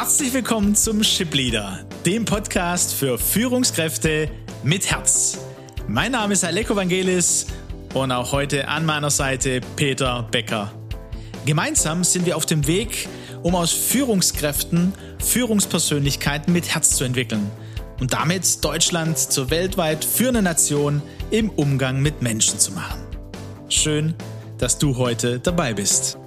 Herzlich willkommen zum Ship Leader, dem Podcast für Führungskräfte mit Herz. Mein Name ist Aleko Vangelis und auch heute an meiner Seite Peter Becker. Gemeinsam sind wir auf dem Weg, um aus Führungskräften Führungspersönlichkeiten mit Herz zu entwickeln und damit Deutschland zur weltweit führenden Nation im Umgang mit Menschen zu machen. Schön, dass du heute dabei bist.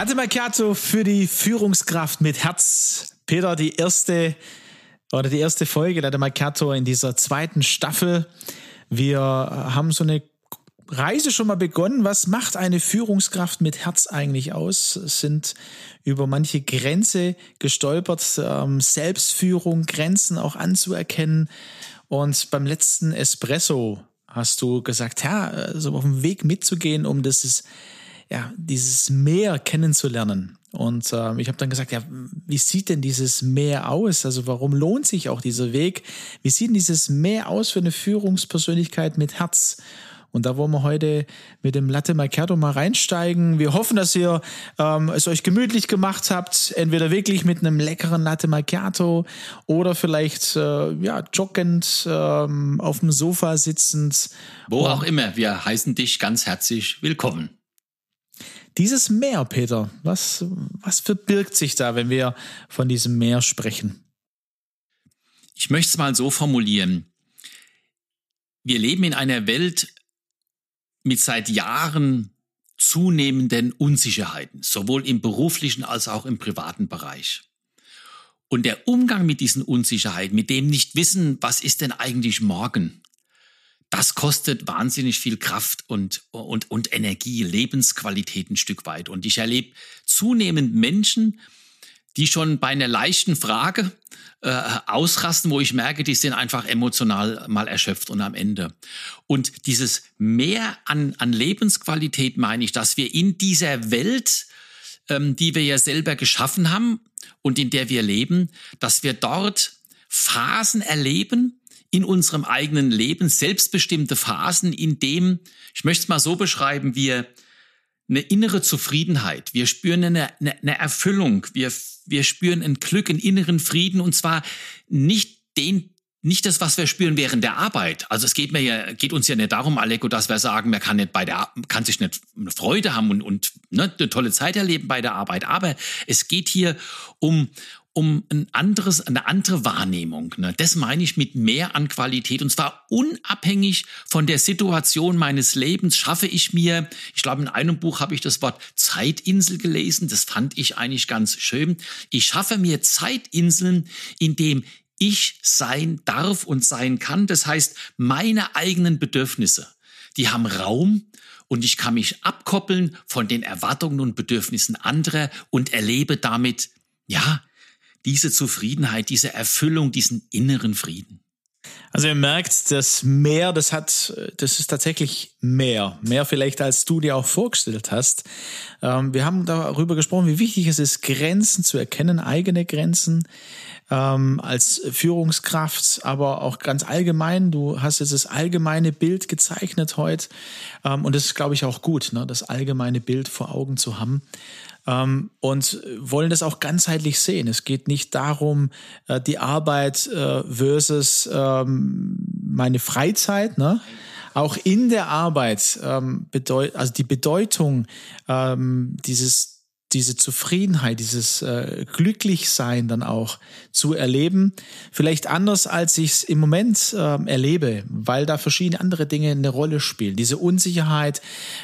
Latte Macchiato für die Führungskraft mit Herz. Peter, die erste oder die erste Folge Latte Macchiato in dieser zweiten Staffel. Wir haben so eine Reise schon mal begonnen. Was macht eine Führungskraft mit Herz eigentlich aus? Sind über manche Grenze gestolpert, ähm, Selbstführung, Grenzen auch anzuerkennen. Und beim letzten Espresso hast du gesagt, ja, also auf dem Weg mitzugehen, um das ja, dieses Meer kennenzulernen. Und äh, ich habe dann gesagt, ja, wie sieht denn dieses Meer aus? Also warum lohnt sich auch dieser Weg? Wie sieht denn dieses Meer aus für eine Führungspersönlichkeit mit Herz? Und da wollen wir heute mit dem Latte Macchiato mal reinsteigen. Wir hoffen, dass ihr ähm, es euch gemütlich gemacht habt, entweder wirklich mit einem leckeren Latte Macchiato oder vielleicht äh, ja joggend ähm, auf dem Sofa sitzend. Wo auch immer. Wir heißen dich ganz herzlich willkommen. Dieses Meer, Peter, was, was verbirgt sich da, wenn wir von diesem Meer sprechen? Ich möchte es mal so formulieren. Wir leben in einer Welt mit seit Jahren zunehmenden Unsicherheiten, sowohl im beruflichen als auch im privaten Bereich. Und der Umgang mit diesen Unsicherheiten, mit dem nicht wissen, was ist denn eigentlich morgen, das kostet wahnsinnig viel Kraft und, und, und Energie, Lebensqualität ein Stück weit. Und ich erlebe zunehmend Menschen, die schon bei einer leichten Frage äh, ausrasten, wo ich merke, die sind einfach emotional mal erschöpft und am Ende. Und dieses Mehr an, an Lebensqualität meine ich, dass wir in dieser Welt, ähm, die wir ja selber geschaffen haben und in der wir leben, dass wir dort Phasen erleben, in unserem eigenen Leben selbstbestimmte Phasen, in dem, ich möchte es mal so beschreiben, wir eine innere Zufriedenheit, wir spüren eine, eine, Erfüllung, wir, wir spüren ein Glück, einen inneren Frieden und zwar nicht den nicht das, was wir spüren während der Arbeit. Also es geht mir ja, geht uns ja nicht darum, Aleko, dass wir sagen, man kann nicht bei der, kann sich nicht eine Freude haben und, und ne, eine tolle Zeit erleben bei der Arbeit. Aber es geht hier um, um ein anderes, eine andere Wahrnehmung. Ne? Das meine ich mit mehr an Qualität. Und zwar unabhängig von der Situation meines Lebens schaffe ich mir, ich glaube, in einem Buch habe ich das Wort Zeitinsel gelesen. Das fand ich eigentlich ganz schön. Ich schaffe mir Zeitinseln, in dem ich sein darf und sein kann. Das heißt, meine eigenen Bedürfnisse, die haben Raum und ich kann mich abkoppeln von den Erwartungen und Bedürfnissen anderer und erlebe damit, ja, diese Zufriedenheit, diese Erfüllung, diesen inneren Frieden. Also ihr merkt, das Meer, das hat, das ist tatsächlich mehr. Mehr vielleicht, als du dir auch vorgestellt hast. Ähm, wir haben darüber gesprochen, wie wichtig es ist, Grenzen zu erkennen, eigene Grenzen ähm, als Führungskraft, aber auch ganz allgemein. Du hast jetzt das allgemeine Bild gezeichnet heute. Ähm, und das ist, glaube ich, auch gut, ne, das allgemeine Bild vor Augen zu haben ähm, und wollen das auch ganzheitlich sehen. Es geht nicht darum, äh, die Arbeit äh, versus ähm, meine Freizeit, ne? Auch in der Arbeit ähm, bedeut also die Bedeutung ähm, dieses diese Zufriedenheit, dieses äh, Glücklichsein dann auch zu erleben. Vielleicht anders, als ich es im Moment äh, erlebe, weil da verschiedene andere Dinge eine Rolle spielen. Diese Unsicherheit,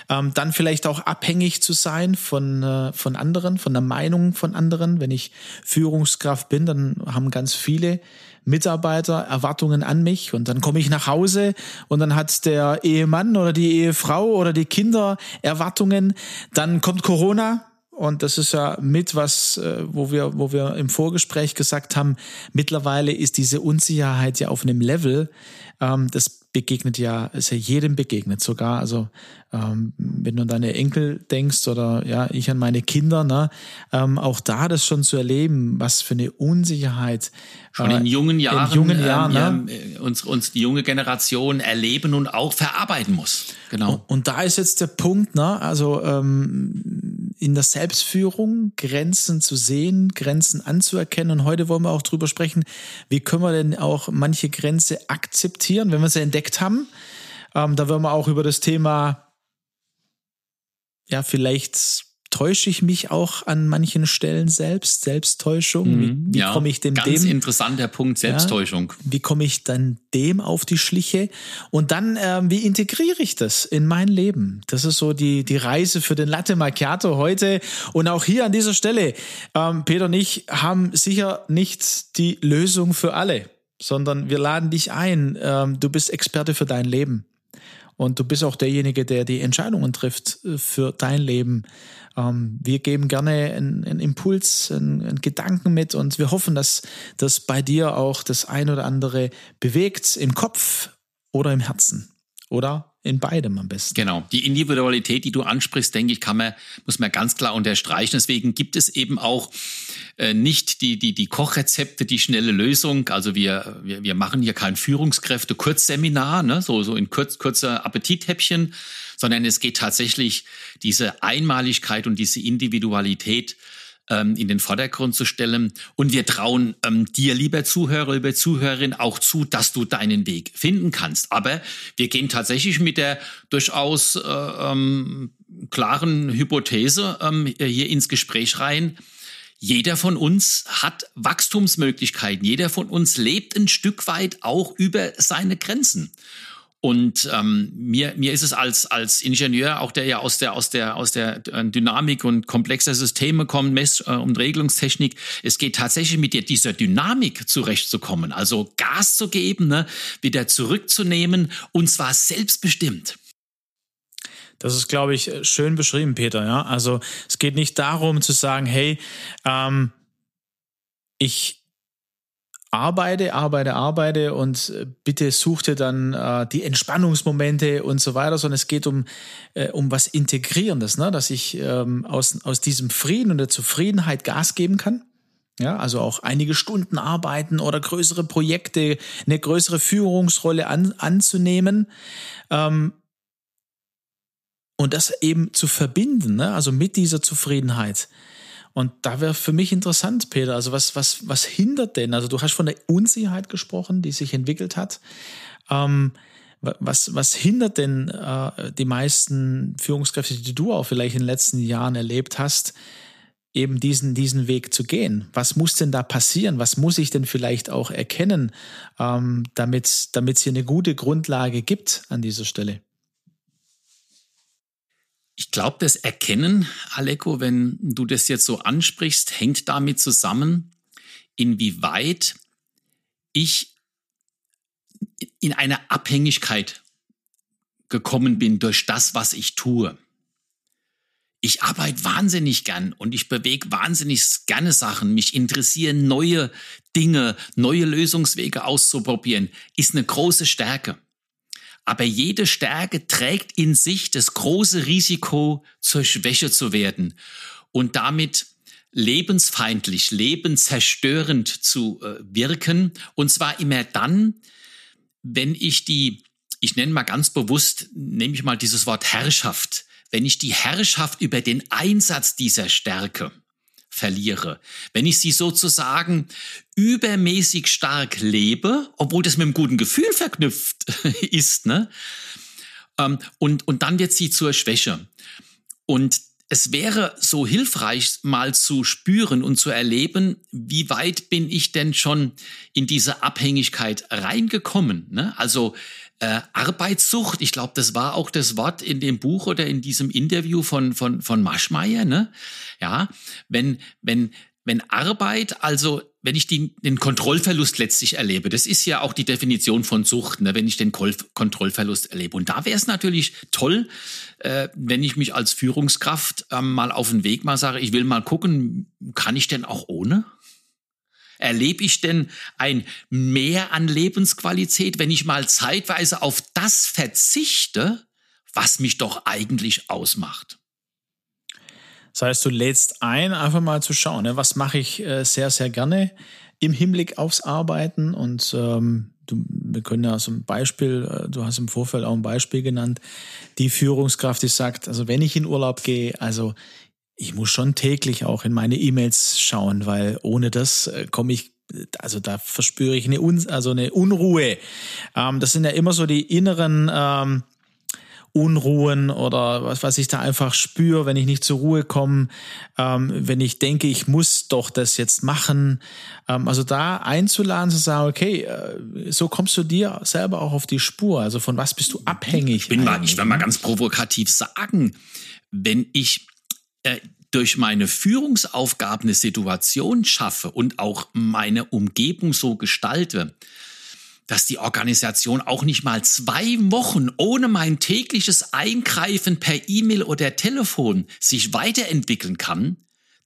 ähm, dann vielleicht auch abhängig zu sein von, äh, von anderen, von der Meinung von anderen. Wenn ich Führungskraft bin, dann haben ganz viele Mitarbeiter Erwartungen an mich und dann komme ich nach Hause und dann hat der Ehemann oder die Ehefrau oder die Kinder Erwartungen. Dann kommt Corona und das ist ja mit was, äh, wo wir, wo wir im Vorgespräch gesagt haben, mittlerweile ist diese Unsicherheit ja auf einem Level, ähm, das begegnet ja, ist ja jedem begegnet, sogar, also ähm, wenn du an deine Enkel denkst oder ja, ich an meine Kinder, ne, ähm, auch da das schon zu erleben, was für eine Unsicherheit. Schon in äh, jungen Jahren, in jungen Jahren ähm, ne? ja, uns, uns die junge Generation erleben und auch verarbeiten muss. Genau. Und, und da ist jetzt der Punkt, ne, also ähm, in der Selbstführung Grenzen zu sehen, Grenzen anzuerkennen. Und heute wollen wir auch drüber sprechen, wie können wir denn auch manche Grenze akzeptieren, wenn wir sie entdeckt haben. Ähm, da werden wir auch über das Thema ja, vielleicht täusche ich mich auch an manchen Stellen selbst, Selbsttäuschung. Mhm, wie, wie ja, komme ich dem ganz dem? interessanter Punkt, Selbsttäuschung. Ja, wie komme ich dann dem auf die Schliche? Und dann, ähm, wie integriere ich das in mein Leben? Das ist so die, die Reise für den Latte Macchiato heute. Und auch hier an dieser Stelle, ähm, Peter und ich haben sicher nicht die Lösung für alle, sondern wir laden dich ein. Ähm, du bist Experte für dein Leben. Und du bist auch derjenige, der die Entscheidungen trifft äh, für dein Leben. Ähm, wir geben gerne einen, einen Impuls, einen, einen, Gedanken mit und wir hoffen, dass das bei dir auch das ein oder andere bewegt im Kopf oder im Herzen. Oder in beidem am besten. Genau. Die Individualität, die du ansprichst, denke ich, kann man, muss man ganz klar unterstreichen. Deswegen gibt es eben auch äh, nicht die, die, die Kochrezepte, die schnelle Lösung. Also wir, wir, wir machen hier kein Führungskräfte-Kurzseminar, ne? so, so in kurz, kurzer Appetithäppchen, sondern es geht tatsächlich diese Einmaligkeit und diese Individualität ähm, in den Vordergrund zu stellen. Und wir trauen ähm, dir, lieber Zuhörer, lieber Zuhörerin, auch zu, dass du deinen Weg finden kannst. Aber wir gehen tatsächlich mit der durchaus äh, ähm, klaren Hypothese ähm, hier ins Gespräch rein. Jeder von uns hat Wachstumsmöglichkeiten. Jeder von uns lebt ein Stück weit auch über seine Grenzen. Und ähm, mir, mir ist es als, als Ingenieur, auch der ja aus der, aus der, aus der äh, Dynamik und komplexer Systeme kommt, Mess- äh, und Regelungstechnik, es geht tatsächlich mit dieser Dynamik zurechtzukommen. Also Gas zu geben, ne, wieder zurückzunehmen und zwar selbstbestimmt. Das ist, glaube ich, schön beschrieben, Peter. Ja, also es geht nicht darum zu sagen, hey, ähm, ich arbeite, arbeite, arbeite und äh, bitte such dir dann äh, die Entspannungsmomente und so weiter, sondern es geht um, äh, um was Integrierendes, ne? dass ich ähm, aus, aus diesem Frieden und der Zufriedenheit Gas geben kann. Ja, also auch einige Stunden arbeiten oder größere Projekte, eine größere Führungsrolle an, anzunehmen. Ähm, und das eben zu verbinden, ne? also mit dieser Zufriedenheit. Und da wäre für mich interessant, Peter, also was, was, was hindert denn? Also du hast von der Unsicherheit gesprochen, die sich entwickelt hat. Ähm, was, was hindert denn äh, die meisten Führungskräfte, die du auch vielleicht in den letzten Jahren erlebt hast, eben diesen, diesen Weg zu gehen? Was muss denn da passieren? Was muss ich denn vielleicht auch erkennen, ähm, damit es hier eine gute Grundlage gibt an dieser Stelle? Ich glaube, das Erkennen, Aleko, wenn du das jetzt so ansprichst, hängt damit zusammen, inwieweit ich in eine Abhängigkeit gekommen bin durch das, was ich tue. Ich arbeite wahnsinnig gern und ich bewege wahnsinnig gerne Sachen. Mich interessieren neue Dinge, neue Lösungswege auszuprobieren, ist eine große Stärke. Aber jede Stärke trägt in sich das große Risiko, zur Schwäche zu werden und damit lebensfeindlich, lebenszerstörend zu äh, wirken. Und zwar immer dann, wenn ich die, ich nenne mal ganz bewusst, nehme ich mal dieses Wort Herrschaft, wenn ich die Herrschaft über den Einsatz dieser Stärke verliere. Wenn ich sie sozusagen übermäßig stark lebe, obwohl das mit einem guten Gefühl verknüpft ist, ne? Ähm, und, und dann wird sie zur Schwäche. Und es wäre so hilfreich, mal zu spüren und zu erleben, wie weit bin ich denn schon in diese Abhängigkeit reingekommen. Ne? Also äh, Arbeitssucht, ich glaube, das war auch das Wort in dem Buch oder in diesem Interview von, von, von Maschmeyer, ne? Ja, wenn, wenn, wenn Arbeit, also wenn ich die, den Kontrollverlust letztlich erlebe, das ist ja auch die Definition von Sucht, ne, wenn ich den Kol Kontrollverlust erlebe. Und da wäre es natürlich toll, äh, wenn ich mich als Führungskraft ähm, mal auf den Weg mal sage, ich will mal gucken, kann ich denn auch ohne? Erlebe ich denn ein Mehr an Lebensqualität, wenn ich mal zeitweise auf das verzichte, was mich doch eigentlich ausmacht? Das heißt, du lädst ein, einfach mal zu schauen, ne? was mache ich äh, sehr, sehr gerne im Hinblick aufs Arbeiten und ähm, du, wir können ja so ein Beispiel, äh, du hast im Vorfeld auch ein Beispiel genannt, die Führungskraft, die sagt, also wenn ich in Urlaub gehe, also ich muss schon täglich auch in meine E-Mails schauen, weil ohne das äh, komme ich also da verspüre ich eine, Un also eine Unruhe. Ähm, das sind ja immer so die inneren ähm, Unruhen oder was, was ich da einfach spüre, wenn ich nicht zur Ruhe komme, ähm, wenn ich denke, ich muss doch das jetzt machen. Ähm, also da einzuladen, zu sagen, okay, äh, so kommst du dir selber auch auf die Spur. Also von was bist du abhängig? Ich bin mal, ich will mal ganz provokativ sagen, wenn ich äh, durch meine Führungsaufgaben eine Situation schaffe und auch meine Umgebung so gestalte, dass die Organisation auch nicht mal zwei Wochen ohne mein tägliches Eingreifen per E-Mail oder Telefon sich weiterentwickeln kann,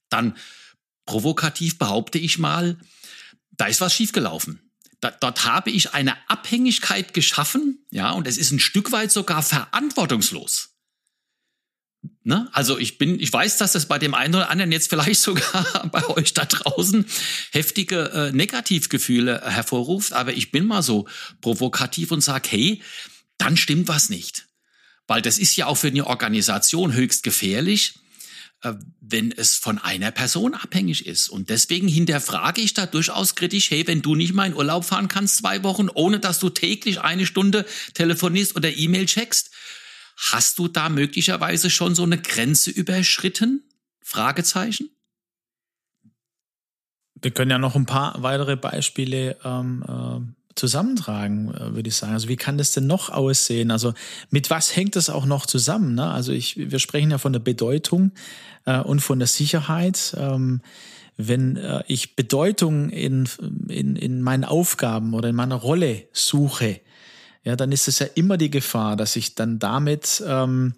dann provokativ behaupte ich mal, da ist was schiefgelaufen. Da, dort habe ich eine Abhängigkeit geschaffen, ja, und es ist ein Stück weit sogar verantwortungslos. Ne? Also ich bin, ich weiß, dass das bei dem einen oder anderen jetzt vielleicht sogar bei euch da draußen heftige äh, Negativgefühle hervorruft, aber ich bin mal so provokativ und sage, hey, dann stimmt was nicht. Weil das ist ja auch für eine Organisation höchst gefährlich, äh, wenn es von einer Person abhängig ist. Und deswegen hinterfrage ich da durchaus kritisch, hey, wenn du nicht mal in Urlaub fahren kannst, zwei Wochen, ohne dass du täglich eine Stunde telefonierst oder E-Mail checkst, Hast du da möglicherweise schon so eine Grenze überschritten? Fragezeichen. Wir können ja noch ein paar weitere Beispiele ähm, äh, zusammentragen, äh, würde ich sagen. Also wie kann das denn noch aussehen? Also mit was hängt das auch noch zusammen? Ne? Also ich, wir sprechen ja von der Bedeutung äh, und von der Sicherheit. Ähm, wenn äh, ich Bedeutung in, in, in meinen Aufgaben oder in meiner Rolle suche, ja, dann ist es ja immer die Gefahr, dass ich dann damit ähm,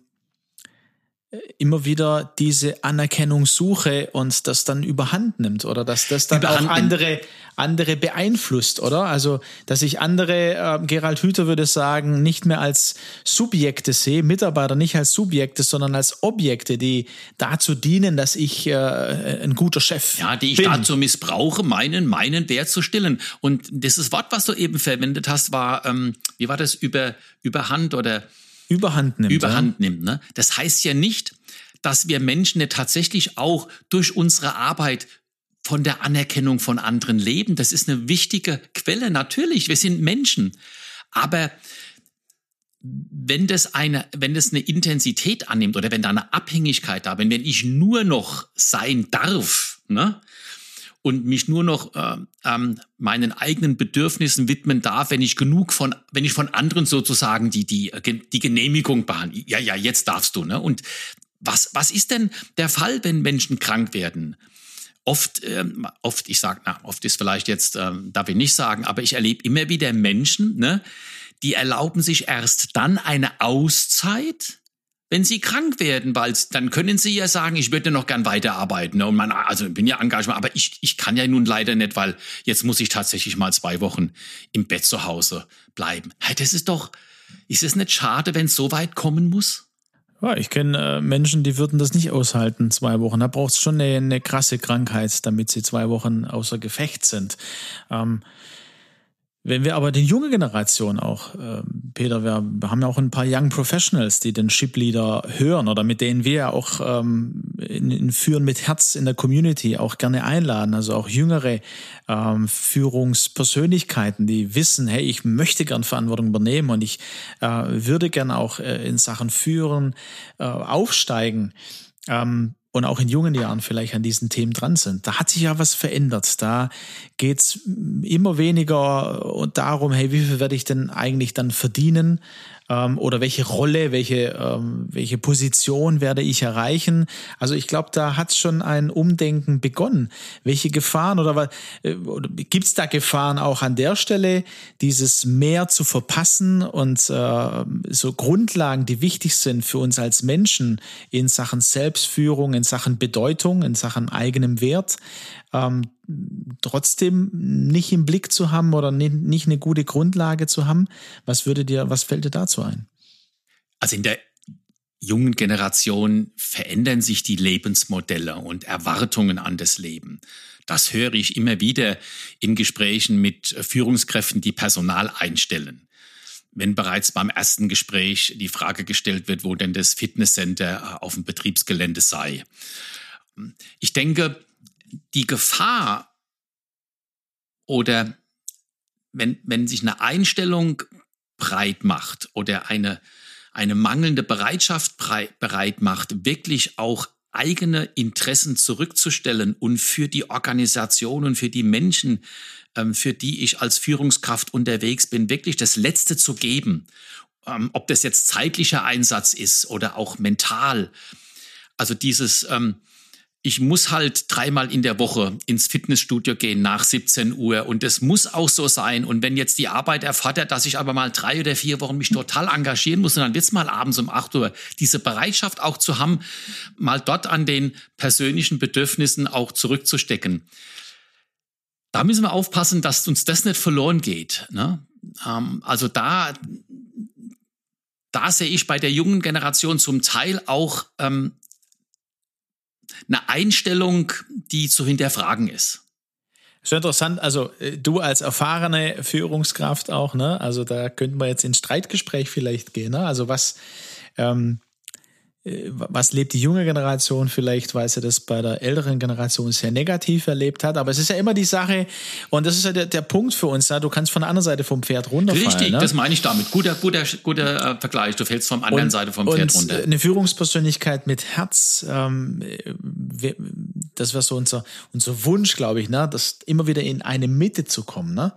immer wieder diese Anerkennung suche und das dann überhand nimmt oder dass das dann überhand auch andere, andere beeinflusst, oder? Also, dass ich andere, äh, Gerald Hüther würde sagen, nicht mehr als Subjekte sehe, Mitarbeiter nicht als Subjekte, sondern als Objekte, die dazu dienen, dass ich äh, ein guter Chef Ja, die ich bin. dazu missbrauche, meinen, meinen Wert zu stillen. Und dieses Wort, was du eben verwendet hast, war, ähm, wie war das, über, überhand oder Überhand nimmt. Überhand ja. nimmt. Ne? Das heißt ja nicht, dass wir Menschen ja tatsächlich auch durch unsere Arbeit von der Anerkennung von anderen leben. Das ist eine wichtige Quelle. Natürlich, wir sind Menschen. Aber wenn das eine, wenn das eine Intensität annimmt oder wenn da eine Abhängigkeit da, wenn, wenn ich nur noch sein darf, ne, und mich nur noch äh, ähm, meinen eigenen Bedürfnissen widmen darf, wenn ich genug von, wenn ich von anderen sozusagen die die die Genehmigung behandle. Ja, ja, jetzt darfst du. Ne? Und was was ist denn der Fall, wenn Menschen krank werden? Oft, ähm, oft, ich sag, na, oft ist vielleicht jetzt, ähm, darf ich nicht sagen, aber ich erlebe immer wieder Menschen, ne, die erlauben sich erst dann eine Auszeit, wenn sie krank werden, weil dann können sie ja sagen, ich würde noch gern weiterarbeiten. Ne? Und man, also bin ja engagiert, aber ich, ich kann ja nun leider nicht, weil jetzt muss ich tatsächlich mal zwei Wochen im Bett zu Hause bleiben. Hey, das ist doch, ist es nicht schade, wenn es so weit kommen muss? Ja, ich kenne äh, Menschen, die würden das nicht aushalten, zwei Wochen. Da braucht es schon eine, eine, krasse Krankheit, damit sie zwei Wochen außer Gefecht sind. Ähm, wenn wir aber die junge Generation auch, äh, Peter, wir haben ja auch ein paar Young Professionals, die den Ship Leader hören oder mit denen wir ja auch ähm, in, in Führen mit Herz in der Community auch gerne einladen. Also auch jüngere ähm, Führungspersönlichkeiten, die wissen, hey, ich möchte gern Verantwortung übernehmen und ich äh, würde gern auch äh, in Sachen Führen äh, aufsteigen. Ähm, und auch in jungen Jahren vielleicht an diesen Themen dran sind. Da hat sich ja was verändert. Da geht's immer weniger darum, hey, wie viel werde ich denn eigentlich dann verdienen? Ähm, oder welche Rolle, welche, ähm, welche Position werde ich erreichen. Also ich glaube, da hat schon ein Umdenken begonnen. Welche Gefahren oder, äh, oder gibt es da Gefahren auch an der Stelle, dieses mehr zu verpassen und äh, so Grundlagen, die wichtig sind für uns als Menschen in Sachen Selbstführung, in Sachen Bedeutung, in Sachen eigenem Wert, ähm, trotzdem nicht im Blick zu haben oder nicht eine gute Grundlage zu haben? Was würde dir, was fällt dir dazu ein? Also in der jungen Generation verändern sich die Lebensmodelle und Erwartungen an das Leben. Das höre ich immer wieder in Gesprächen mit Führungskräften, die Personal einstellen. Wenn bereits beim ersten Gespräch die Frage gestellt wird, wo denn das Fitnesscenter auf dem Betriebsgelände sei. Ich denke, die Gefahr oder wenn, wenn sich eine Einstellung breit macht oder eine, eine mangelnde Bereitschaft bereit macht, wirklich auch eigene Interessen zurückzustellen und für die Organisation und für die Menschen, ähm, für die ich als Führungskraft unterwegs bin, wirklich das Letzte zu geben. Ähm, ob das jetzt zeitlicher Einsatz ist oder auch mental. Also dieses, ähm, ich muss halt dreimal in der Woche ins Fitnessstudio gehen nach 17 Uhr und es muss auch so sein. Und wenn jetzt die Arbeit erfordert, dass ich aber mal drei oder vier Wochen mich total engagieren muss, und dann wird's mal abends um 8 Uhr, diese Bereitschaft auch zu haben, mal dort an den persönlichen Bedürfnissen auch zurückzustecken. Da müssen wir aufpassen, dass uns das nicht verloren geht. Ne? Ähm, also da, da sehe ich bei der jungen Generation zum Teil auch ähm, eine Einstellung, die zu hinterfragen ist. Schon interessant, also äh, du als erfahrene Führungskraft auch, ne? Also da könnten wir jetzt ins Streitgespräch vielleicht gehen, ne? Also was, ähm, äh, was lebt die junge Generation vielleicht, weil sie das bei der älteren Generation sehr negativ erlebt hat. Aber es ist ja immer die Sache, und das ist ja der, der Punkt für uns, ja, du kannst von der anderen Seite vom Pferd runterfallen. Richtig, ne? das meine ich damit. Guter, guter, guter äh, Vergleich. Du fällst vom anderen und, Seite vom Pferd runter. Eine Führungspersönlichkeit mit Herz, ähm, das wäre so unser, unser Wunsch, glaube ich, ne? das immer wieder in eine Mitte zu kommen, ne?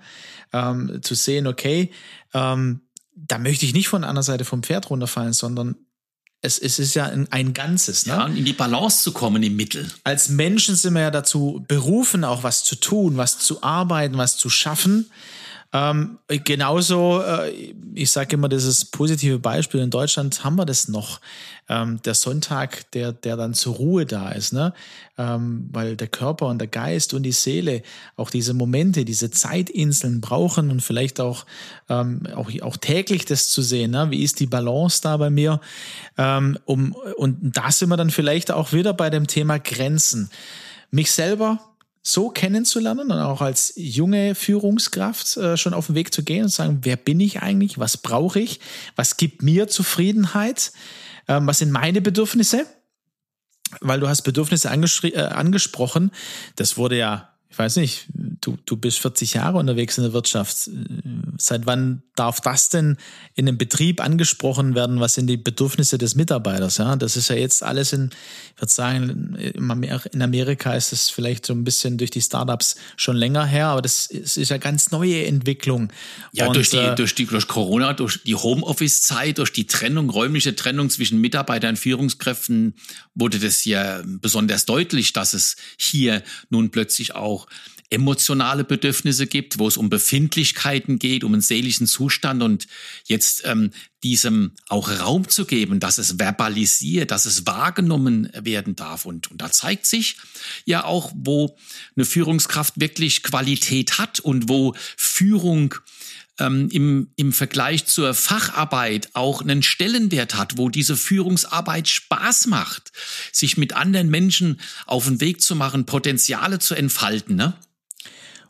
Ähm, zu sehen, okay, ähm, da möchte ich nicht von der anderen Seite vom Pferd runterfallen, sondern es, es ist ja ein, ein Ganzes. Ne? Ja, in die Balance zu kommen im Mittel. Als Menschen sind wir ja dazu berufen, auch was zu tun, was zu arbeiten, was zu schaffen. Ähm, genauso, äh, ich sage immer, dieses positive Beispiel, in Deutschland haben wir das noch. Ähm, der Sonntag, der, der dann zur Ruhe da ist, ne? Ähm, weil der Körper und der Geist und die Seele auch diese Momente, diese Zeitinseln brauchen und vielleicht auch, ähm, auch, auch täglich das zu sehen, ne? wie ist die Balance da bei mir? Ähm, um, und da sind wir dann vielleicht auch wieder bei dem Thema Grenzen. Mich selber so kennenzulernen und auch als junge Führungskraft äh, schon auf den Weg zu gehen und zu sagen, wer bin ich eigentlich, was brauche ich, was gibt mir Zufriedenheit, ähm, was sind meine Bedürfnisse, weil du hast Bedürfnisse äh, angesprochen, das wurde ja ich weiß nicht, du, du bist 40 Jahre unterwegs in der Wirtschaft. Seit wann darf das denn in einem Betrieb angesprochen werden? Was sind die Bedürfnisse des Mitarbeiters? Ja, das ist ja jetzt alles in, ich würde sagen, in Amerika ist es vielleicht so ein bisschen durch die Startups schon länger her, aber das ist, ist ja ganz neue Entwicklung. Ja, Und, durch die, äh, durch die, durch Corona, durch die Homeoffice-Zeit, durch die Trennung, räumliche Trennung zwischen Mitarbeitern und Führungskräften wurde das ja besonders deutlich, dass es hier nun plötzlich auch emotionale Bedürfnisse gibt, wo es um Befindlichkeiten geht, um einen seelischen Zustand und jetzt ähm, diesem auch Raum zu geben, dass es verbalisiert, dass es wahrgenommen werden darf. Und, und da zeigt sich ja auch, wo eine Führungskraft wirklich Qualität hat und wo Führung ähm, im, im Vergleich zur Facharbeit auch einen Stellenwert hat, wo diese Führungsarbeit Spaß macht, sich mit anderen Menschen auf den Weg zu machen, Potenziale zu entfalten. Ne?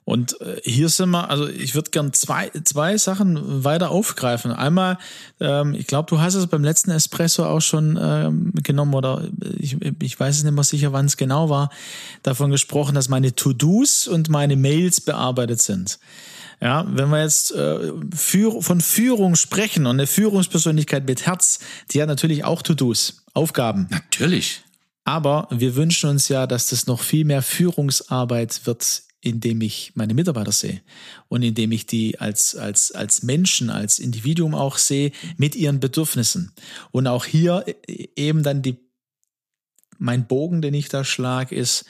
Und äh, hier sind wir, also ich würde gern zwei, zwei Sachen weiter aufgreifen. Einmal, ähm, ich glaube, du hast es beim letzten Espresso auch schon ähm, genommen oder ich, ich weiß es nicht mehr sicher, wann es genau war, davon gesprochen, dass meine To-Dos und meine Mails bearbeitet sind. Ja, wenn wir jetzt äh, für, von Führung sprechen und eine Führungspersönlichkeit mit Herz, die hat natürlich auch To-Dos, Aufgaben. Natürlich. Aber wir wünschen uns ja, dass das noch viel mehr Führungsarbeit wird indem ich meine Mitarbeiter sehe und indem ich die als, als, als Menschen, als Individuum auch sehe mit ihren Bedürfnissen. Und auch hier e, eben dann die, mein Bogen, den ich da schlage, ist,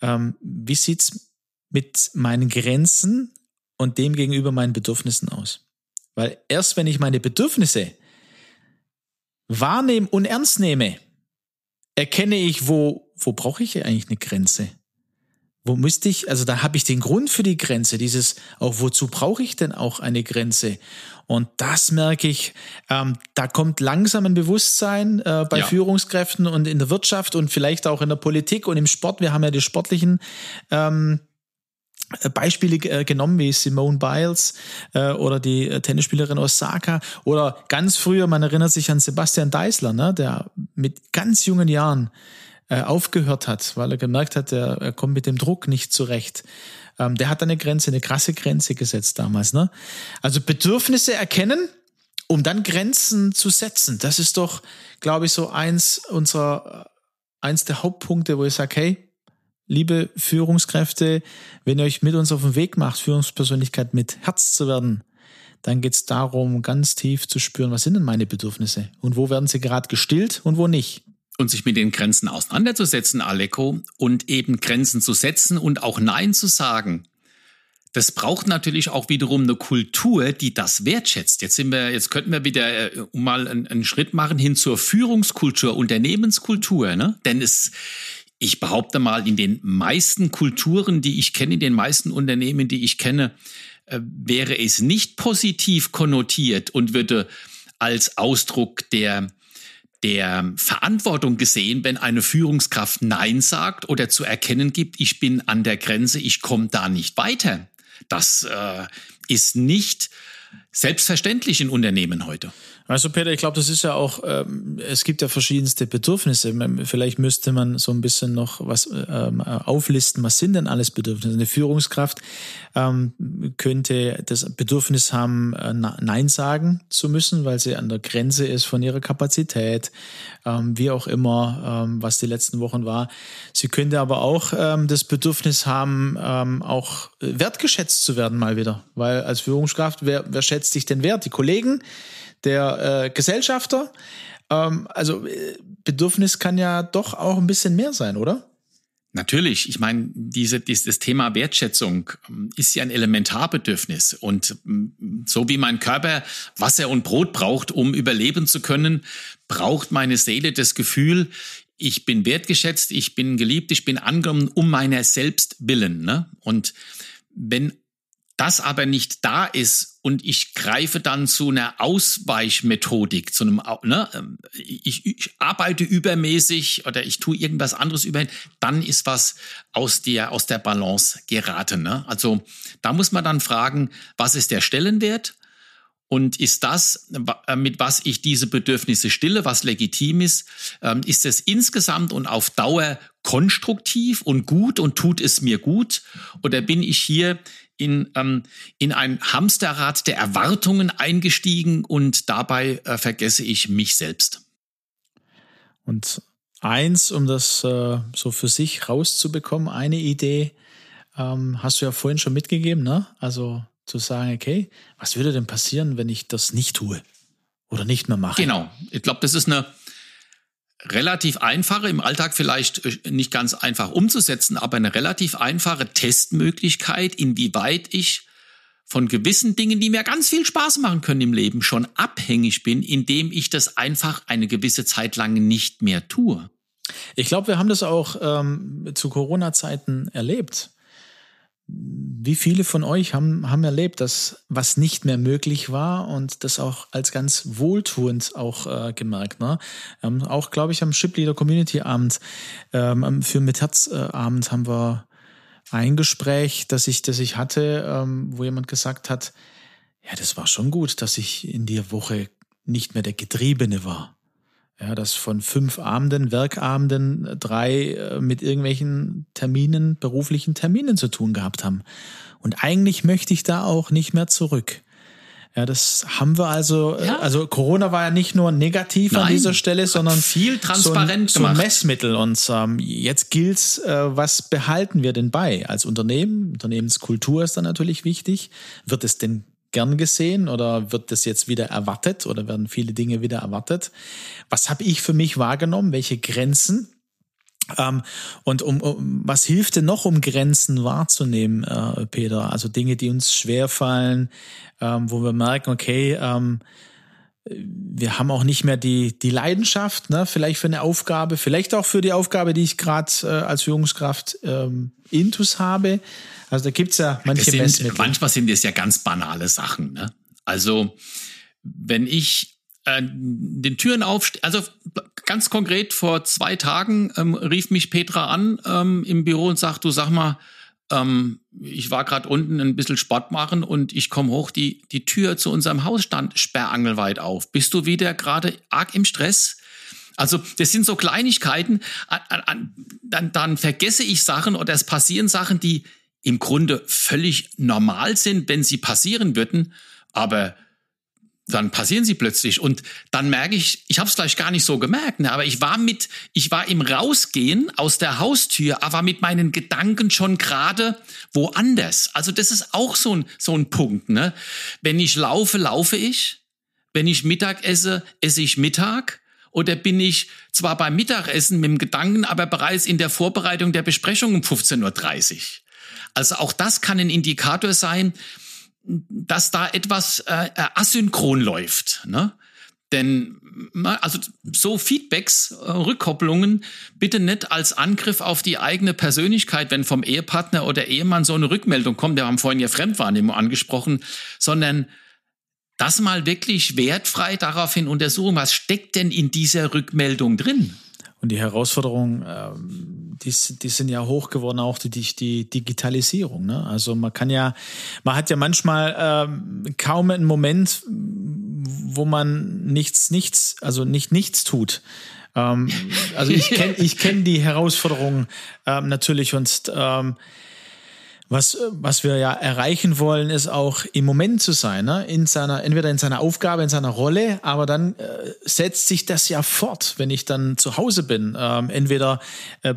ähm, wie sieht's mit meinen Grenzen und dem gegenüber meinen Bedürfnissen aus? Weil erst wenn ich meine Bedürfnisse wahrnehme und ernst nehme, erkenne ich, wo, wo brauche ich eigentlich eine Grenze? wo müsste ich, also da habe ich den Grund für die Grenze, dieses, auch wozu brauche ich denn auch eine Grenze? Und das merke ich, ähm, da kommt langsam ein Bewusstsein äh, bei ja. Führungskräften und in der Wirtschaft und vielleicht auch in der Politik und im Sport. Wir haben ja die sportlichen ähm, Beispiele äh, genommen wie Simone Biles äh, oder die äh, Tennisspielerin Osaka oder ganz früher, man erinnert sich an Sebastian Deisler, ne, der mit ganz jungen Jahren äh, aufgehört hat, weil er gemerkt hat, er, er kommt mit dem Druck nicht zurecht. Ähm, der hat eine Grenze, eine krasse Grenze gesetzt damals. Ne? Also Bedürfnisse erkennen, um dann Grenzen zu setzen. Das ist doch, glaube ich, so eins unserer, eins der Hauptpunkte, wo ich sage, hey, liebe Führungskräfte, wenn ihr euch mit uns auf den Weg macht, Führungspersönlichkeit mit Herz zu werden, dann geht es darum, ganz tief zu spüren, was sind denn meine Bedürfnisse und wo werden sie gerade gestillt und wo nicht und sich mit den Grenzen auseinanderzusetzen, Aleko, und eben Grenzen zu setzen und auch Nein zu sagen. Das braucht natürlich auch wiederum eine Kultur, die das wertschätzt. Jetzt sind wir, jetzt könnten wir wieder äh, mal einen, einen Schritt machen hin zur Führungskultur, Unternehmenskultur, ne? Denn es, ich behaupte mal, in den meisten Kulturen, die ich kenne, in den meisten Unternehmen, die ich kenne, äh, wäre es nicht positiv konnotiert und würde als Ausdruck der der Verantwortung gesehen, wenn eine Führungskraft Nein sagt oder zu erkennen gibt, ich bin an der Grenze, ich komme da nicht weiter. Das äh, ist nicht selbstverständlich in Unternehmen heute. Also Peter, ich glaube, das ist ja auch, ähm, es gibt ja verschiedenste Bedürfnisse. Vielleicht müsste man so ein bisschen noch was ähm, auflisten, was sind denn alles Bedürfnisse? Eine Führungskraft ähm, könnte das Bedürfnis haben, äh, Nein sagen zu müssen, weil sie an der Grenze ist von ihrer Kapazität, ähm, wie auch immer, ähm, was die letzten Wochen war. Sie könnte aber auch ähm, das Bedürfnis haben, ähm, auch wertgeschätzt zu werden mal wieder, weil als Führungskraft, wer, wer schätzt sich den Wert? Die Kollegen? Der äh, Gesellschafter. Ähm, also äh, Bedürfnis kann ja doch auch ein bisschen mehr sein, oder? Natürlich. Ich meine, diese, dieses Thema Wertschätzung ähm, ist ja ein Elementarbedürfnis. Und ähm, so wie mein Körper Wasser und Brot braucht, um überleben zu können, braucht meine Seele das Gefühl, ich bin wertgeschätzt, ich bin geliebt, ich bin angenommen um meiner selbst willen. Ne? Und wenn das aber nicht da ist und ich greife dann zu einer Ausweichmethodik, zu einem, ne, ähm, ich, ich arbeite übermäßig oder ich tue irgendwas anderes über, dann ist was aus der, aus der Balance geraten. Ne? Also da muss man dann fragen, was ist der Stellenwert? Und ist das, äh, mit was ich diese Bedürfnisse stille, was legitim ist, ähm, ist es insgesamt und auf Dauer konstruktiv und gut und tut es mir gut? Oder bin ich hier in, ähm, in ein Hamsterrad der Erwartungen eingestiegen und dabei äh, vergesse ich mich selbst. Und eins, um das äh, so für sich rauszubekommen, eine Idee, ähm, hast du ja vorhin schon mitgegeben, ne? Also zu sagen, okay, was würde denn passieren, wenn ich das nicht tue oder nicht mehr mache? Genau. Ich glaube, das ist eine relativ einfache, im Alltag vielleicht äh, nicht ganz einfach umzusetzen, aber eine relativ einfache Testmöglichkeit, inwieweit ich von gewissen Dingen, die mir ganz viel Spaß machen können im Leben, schon abhängig bin, indem ich das einfach eine gewisse Zeit lang nicht mehr tue. Ich glaube, wir haben das auch ähm, zu Corona-Zeiten erlebt wie viele von euch haben, haben erlebt, dass was nicht mehr möglich war und das auch als ganz wohltuend auch äh, gemerkt. Ne? Ähm, auch, glaube ich, am Shipleader Community Abend, ähm, für mit Herz äh, Abend haben wir ein Gespräch, das ich, das ich hatte, ähm, wo jemand gesagt hat, ja, das war schon gut, dass ich in der Woche nicht mehr der Getriebene war. Ja, dass von fünf Abenden, Werkabenden, drei äh, mit irgendwelchen Terminen, beruflichen Terminen zu tun gehabt haben. Und eigentlich möchte ich da auch nicht mehr zurück. Ja, das haben wir also, äh, ja. also Corona war ja nicht nur negativ Nein, an dieser Stelle, sondern viel transparent so ein, so ein Messmittel. Und ähm, jetzt gilt's, äh, was behalten wir denn bei als Unternehmen? Unternehmenskultur ist dann natürlich wichtig. Wird es denn gern gesehen oder wird das jetzt wieder erwartet oder werden viele Dinge wieder erwartet? Was habe ich für mich wahrgenommen? Welche Grenzen? Ähm, und um, um, was hilft denn noch, um Grenzen wahrzunehmen, äh, Peter? Also Dinge, die uns schwerfallen, ähm, wo wir merken, okay, ähm, wir haben auch nicht mehr die, die Leidenschaft, ne? vielleicht für eine Aufgabe, vielleicht auch für die Aufgabe, die ich gerade äh, als Führungskraft ähm, intus habe. Also da gibt's ja manche das sind, Manchmal sind es ja ganz banale Sachen. Ne? Also wenn ich äh, den Türen aufstehe, also ganz konkret vor zwei Tagen ähm, rief mich Petra an ähm, im Büro und sagt, du sag mal, ähm, ich war gerade unten ein bisschen Sport machen und ich komme hoch, die, die Tür zu unserem Haus stand sperrangelweit auf. Bist du wieder gerade arg im Stress? Also das sind so Kleinigkeiten, dann, dann vergesse ich Sachen oder es passieren Sachen, die im Grunde völlig normal sind, wenn sie passieren würden, aber dann passieren sie plötzlich und dann merke ich, ich habe es gleich gar nicht so gemerkt, ne, aber ich war mit, ich war im Rausgehen aus der Haustür, aber mit meinen Gedanken schon gerade woanders. Also das ist auch so ein so ein Punkt. Ne? Wenn ich laufe, laufe ich. Wenn ich Mittag esse, esse ich Mittag. Oder bin ich zwar beim Mittagessen mit dem Gedanken, aber bereits in der Vorbereitung der Besprechung um 15.30 Uhr. Also auch das kann ein Indikator sein, dass da etwas äh, asynchron läuft. Ne? Denn also so Feedbacks, äh, Rückkopplungen bitte nicht als Angriff auf die eigene Persönlichkeit, wenn vom Ehepartner oder Ehemann so eine Rückmeldung kommt, wir haben vorhin ja Fremdwahrnehmung angesprochen, sondern das mal wirklich wertfrei daraufhin untersuchen, was steckt denn in dieser Rückmeldung drin? Und die Herausforderungen, ähm, die, die sind ja hoch geworden, auch die, die Digitalisierung. Ne? Also man kann ja, man hat ja manchmal ähm, kaum einen Moment, wo man nichts, nichts, also nicht nichts tut. Ähm, also ich kenne ich kenn die Herausforderungen ähm, natürlich und ähm, was, was wir ja erreichen wollen, ist auch im Moment zu sein, ne? in seiner, entweder in seiner Aufgabe, in seiner Rolle, aber dann äh, setzt sich das ja fort, wenn ich dann zu Hause bin. Ähm, entweder, äh,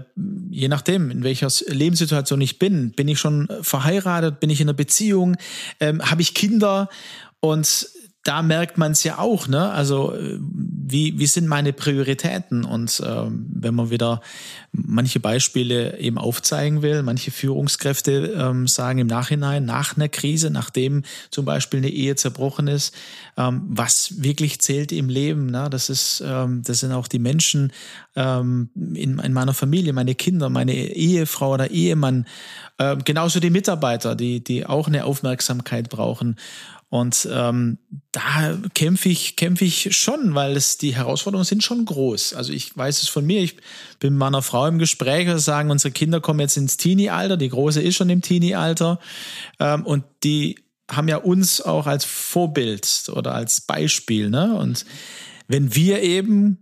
je nachdem, in welcher Lebenssituation ich bin, bin ich schon verheiratet, bin ich in einer Beziehung, ähm, habe ich Kinder und da merkt man es ja auch, ne? Also äh, wie, wie sind meine Prioritäten? Und ähm, wenn man wieder manche Beispiele eben aufzeigen will, manche Führungskräfte ähm, sagen im Nachhinein, nach einer Krise, nachdem zum Beispiel eine Ehe zerbrochen ist, ähm, was wirklich zählt im Leben, ne? das ist, ähm, das sind auch die Menschen ähm, in, in meiner Familie, meine Kinder, meine Ehefrau oder Ehemann, äh, genauso die Mitarbeiter, die, die auch eine Aufmerksamkeit brauchen. Und ähm, da kämpfe ich, kämpfe ich schon, weil es die Herausforderungen sind schon groß. Also ich weiß es von mir, ich bin mit meiner Frau im Gespräch und sagen, unsere Kinder kommen jetzt ins Teenie-Alter, die große ist schon im Teenie-Alter ähm, und die haben ja uns auch als Vorbild oder als Beispiel. Ne? Und wenn wir eben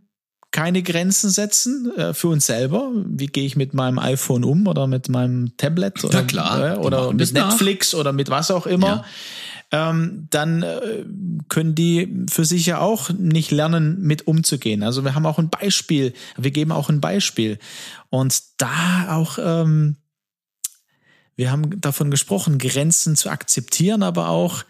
keine Grenzen setzen äh, für uns selber. Wie gehe ich mit meinem iPhone um oder mit meinem Tablet oder, klar, äh, oder mit Netflix nach. oder mit was auch immer. Ja ähm, dann äh, können die für sich ja auch nicht lernen, mit umzugehen. Also wir haben auch ein Beispiel, wir geben auch ein Beispiel. Und da auch, ähm, wir haben davon gesprochen, Grenzen zu akzeptieren, aber auch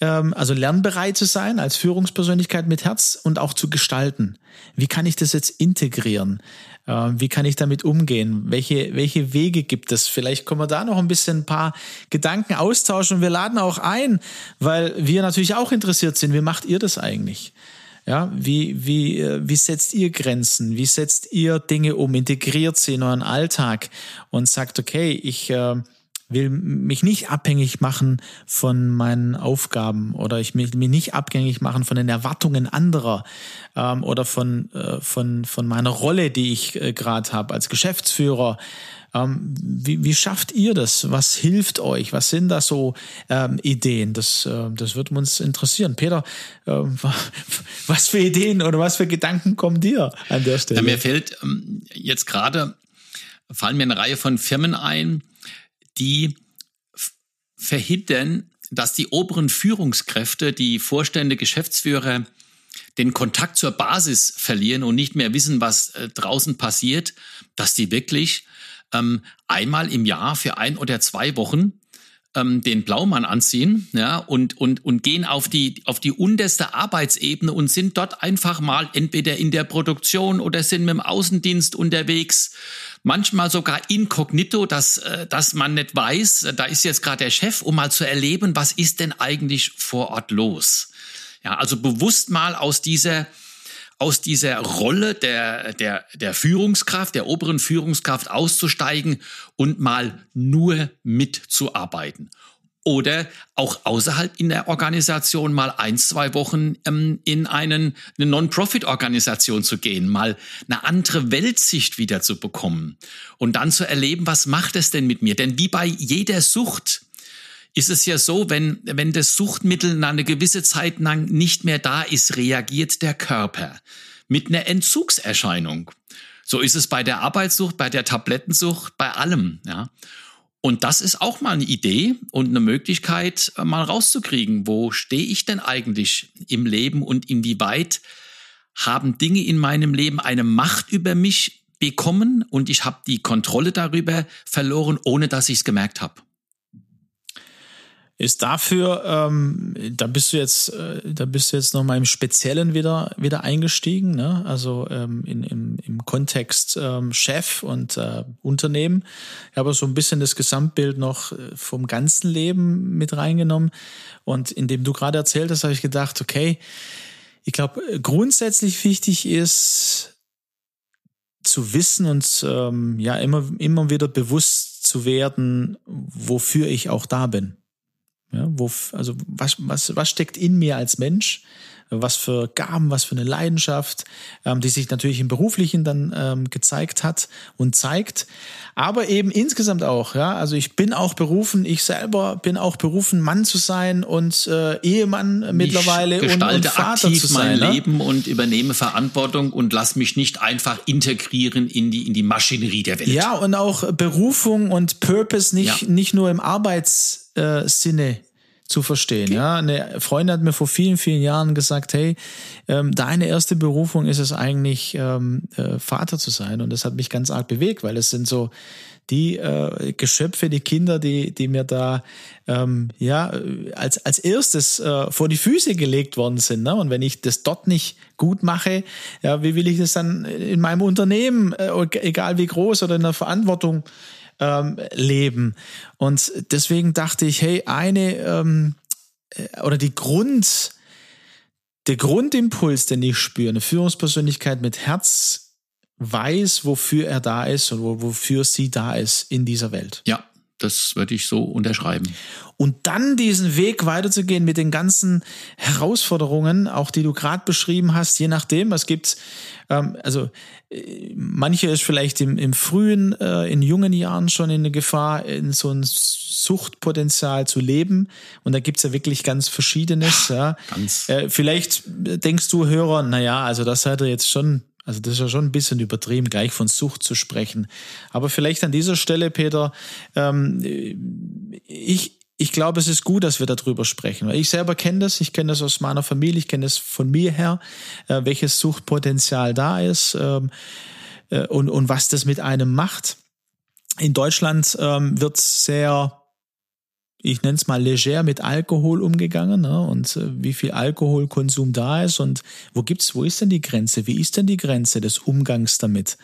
ähm, also lernbereit zu sein als Führungspersönlichkeit mit Herz und auch zu gestalten. Wie kann ich das jetzt integrieren? Äh, wie kann ich damit umgehen? Welche, welche Wege gibt es? Vielleicht können wir da noch ein bisschen ein paar Gedanken austauschen und wir laden auch ein, weil wir natürlich auch interessiert sind. Wie macht ihr das eigentlich? Ja, wie, wie, äh, wie setzt ihr Grenzen? Wie setzt ihr Dinge um? Integriert sie in euren Alltag und sagt, okay, ich, äh, will mich nicht abhängig machen von meinen Aufgaben oder ich will mich nicht abhängig machen von den Erwartungen anderer ähm, oder von, äh, von, von meiner Rolle, die ich äh, gerade habe als Geschäftsführer. Ähm, wie, wie schafft ihr das? Was hilft euch? Was sind da so ähm, Ideen? Das, äh, das wird uns interessieren. Peter, äh, was für Ideen oder was für Gedanken kommen dir an der Stelle? Ja, mir fällt ähm, jetzt gerade, fallen mir eine Reihe von Firmen ein, die verhindern, dass die oberen Führungskräfte, die Vorstände, Geschäftsführer, den Kontakt zur Basis verlieren und nicht mehr wissen, was äh, draußen passiert, dass die wirklich ähm, einmal im Jahr für ein oder zwei Wochen ähm, den Blaumann anziehen ja, und, und, und gehen auf die, auf die unterste Arbeitsebene und sind dort einfach mal entweder in der Produktion oder sind mit dem Außendienst unterwegs, manchmal sogar inkognito, dass, äh, dass man nicht weiß, da ist jetzt gerade der Chef, um mal zu erleben, was ist denn eigentlich vor Ort los. Ja, also bewusst mal aus dieser aus dieser Rolle der, der, der Führungskraft, der oberen Führungskraft auszusteigen und mal nur mitzuarbeiten. Oder auch außerhalb in der Organisation mal ein, zwei Wochen ähm, in einen, eine Non-Profit-Organisation zu gehen, mal eine andere Weltsicht wieder zu bekommen und dann zu erleben, was macht es denn mit mir? Denn wie bei jeder Sucht, ist es ja so, wenn, wenn das Suchtmittel eine gewisse Zeit lang nicht mehr da ist, reagiert der Körper mit einer Entzugserscheinung. So ist es bei der Arbeitssucht, bei der Tablettensucht, bei allem, ja. Und das ist auch mal eine Idee und eine Möglichkeit, äh, mal rauszukriegen, wo stehe ich denn eigentlich im Leben und inwieweit haben Dinge in meinem Leben eine Macht über mich bekommen und ich habe die Kontrolle darüber verloren, ohne dass ich es gemerkt habe ist dafür, ähm, da bist du jetzt, äh, da bist du jetzt nochmal im Speziellen wieder, wieder eingestiegen, ne? also ähm, in, im, im Kontext ähm, Chef und äh, Unternehmen. Ich habe so ein bisschen das Gesamtbild noch äh, vom ganzen Leben mit reingenommen. Und indem du gerade erzählt hast, habe ich gedacht, okay, ich glaube, grundsätzlich wichtig ist zu wissen und ähm, ja immer, immer wieder bewusst zu werden, wofür ich auch da bin. Ja, wo, also was, was, was steckt in mir als Mensch? Was für Gaben, was für eine Leidenschaft, ähm, die sich natürlich im Beruflichen dann ähm, gezeigt hat und zeigt. Aber eben insgesamt auch, ja. Also ich bin auch berufen, ich selber bin auch berufen, Mann zu sein und äh, Ehemann ich mittlerweile und, und Vater aktiv zu sein. mein ne? Leben und übernehme Verantwortung und lass mich nicht einfach integrieren in die, in die Maschinerie der Welt. Ja, und auch Berufung und Purpose nicht, Ja. nicht nur im Arbeits Sinne zu verstehen. Ja, eine Freundin hat mir vor vielen, vielen Jahren gesagt, hey, ähm, deine erste Berufung ist es eigentlich, ähm, äh, Vater zu sein. Und das hat mich ganz arg bewegt, weil es sind so die äh, Geschöpfe, die Kinder, die, die mir da ähm, ja als, als erstes äh, vor die Füße gelegt worden sind. Ne? Und wenn ich das dort nicht gut mache, ja, wie will ich das dann in meinem Unternehmen, äh, egal wie groß oder in der Verantwortung, ähm, leben. Und deswegen dachte ich, hey, eine ähm, äh, oder die Grund, der Grundimpuls, den ich spüre, eine Führungspersönlichkeit mit Herz weiß, wofür er da ist und wo, wofür sie da ist in dieser Welt. Ja, das würde ich so unterschreiben. Und dann diesen Weg weiterzugehen mit den ganzen Herausforderungen, auch die du gerade beschrieben hast, je nachdem, es gibt, ähm, also äh, manche ist vielleicht im, im frühen, äh, in jungen Jahren schon in der Gefahr, in so ein Suchtpotenzial zu leben. Und da gibt's ja wirklich ganz Verschiedenes. Ja. Ganz. Äh, vielleicht denkst du, Hörer, naja, also das hat er jetzt schon also das ist ja schon ein bisschen übertrieben, gleich von Sucht zu sprechen. Aber vielleicht an dieser Stelle, Peter, ähm, ich, ich glaube, es ist gut, dass wir darüber sprechen. Ich selber kenne das, ich kenne das aus meiner Familie, ich kenne das von mir her, äh, welches Suchtpotenzial da ist ähm, äh, und, und was das mit einem macht. In Deutschland ähm, wird sehr ich nenne es mal leger mit Alkohol umgegangen ne? und äh, wie viel Alkoholkonsum da ist und wo gibt's, wo ist denn die Grenze? Wie ist denn die Grenze des Umgangs damit?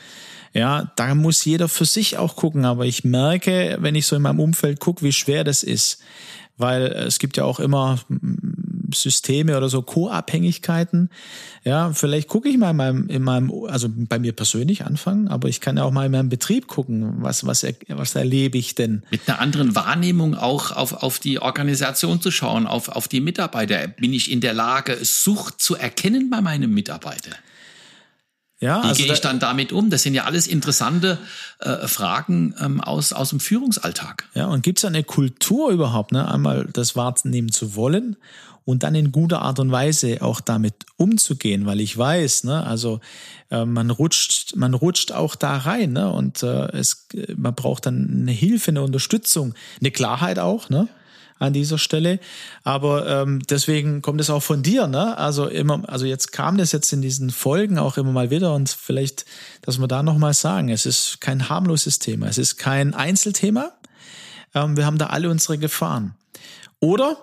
Ja, da muss jeder für sich auch gucken, aber ich merke, wenn ich so in meinem Umfeld gucke, wie schwer das ist, weil es gibt ja auch immer Systeme oder so Co-Abhängigkeiten. Ja, vielleicht gucke ich mal in meinem, in meinem, also bei mir persönlich anfangen, aber ich kann ja auch mal in meinem Betrieb gucken, was, was, was erlebe ich denn? Mit einer anderen Wahrnehmung auch auf, auf die Organisation zu schauen, auf, auf die Mitarbeiter. Bin ich in der Lage, Sucht zu erkennen bei meinem Mitarbeiter? Ja, Wie also gehe ich dann damit um? Das sind ja alles interessante äh, Fragen ähm, aus, aus dem Führungsalltag. Ja, und gibt es eine Kultur überhaupt, ne? einmal das wahrnehmen zu wollen und dann in guter Art und Weise auch damit umzugehen, weil ich weiß, ne, also äh, man rutscht, man rutscht auch da rein, ne, und äh, es, man braucht dann eine Hilfe, eine Unterstützung, eine Klarheit auch, ne, an dieser Stelle. Aber ähm, deswegen kommt es auch von dir, ne? Also immer, also jetzt kam das jetzt in diesen Folgen auch immer mal wieder und vielleicht, dass wir da nochmal sagen, es ist kein harmloses Thema, es ist kein Einzelthema. Ähm, wir haben da alle unsere Gefahren. Oder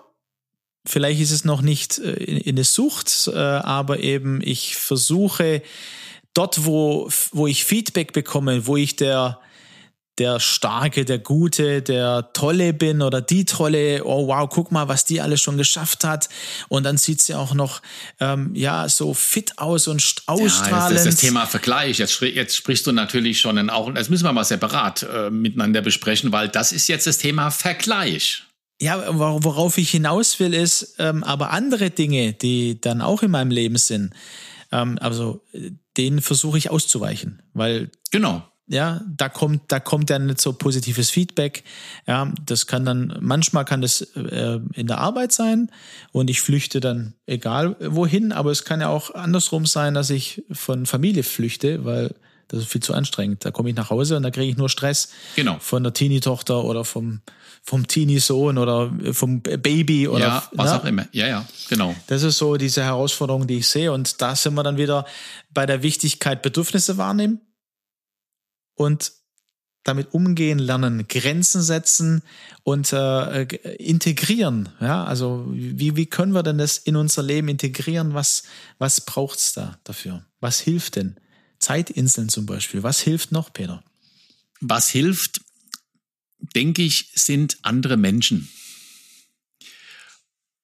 vielleicht ist es noch nicht äh, in, eine Sucht, äh, aber eben ich versuche dort, wo, wo ich Feedback bekomme, wo ich der der Starke, der Gute, der Tolle bin oder die Tolle, oh wow, guck mal, was die alles schon geschafft hat. Und dann sieht sie auch noch, ähm, ja, so fit aus und ausstrahlend. Ja, das ist das Thema Vergleich. Jetzt, jetzt sprichst du natürlich schon auch, das müssen wir mal separat äh, miteinander besprechen, weil das ist jetzt das Thema Vergleich. Ja, worauf ich hinaus will, ist, ähm, aber andere Dinge, die dann auch in meinem Leben sind, ähm, also denen versuche ich auszuweichen, weil. Genau ja, da kommt, da kommt dann nicht so positives Feedback. Ja, das kann dann, manchmal kann das äh, in der Arbeit sein und ich flüchte dann egal wohin, aber es kann ja auch andersrum sein, dass ich von Familie flüchte, weil das ist viel zu anstrengend. Da komme ich nach Hause und da kriege ich nur Stress genau. von der Teenie-Tochter oder vom, vom Teenie-Sohn oder vom Baby oder ja, was ne? auch immer. Ja, ja, genau. Das ist so diese Herausforderung, die ich sehe. Und da sind wir dann wieder bei der Wichtigkeit, Bedürfnisse wahrnehmen und damit umgehen lernen, Grenzen setzen und äh, integrieren. Ja, also wie, wie können wir denn das in unser Leben integrieren? Was, was braucht's da dafür? Was hilft denn? Zeitinseln zum Beispiel. Was hilft noch, Peter? Was hilft, denke ich, sind andere Menschen.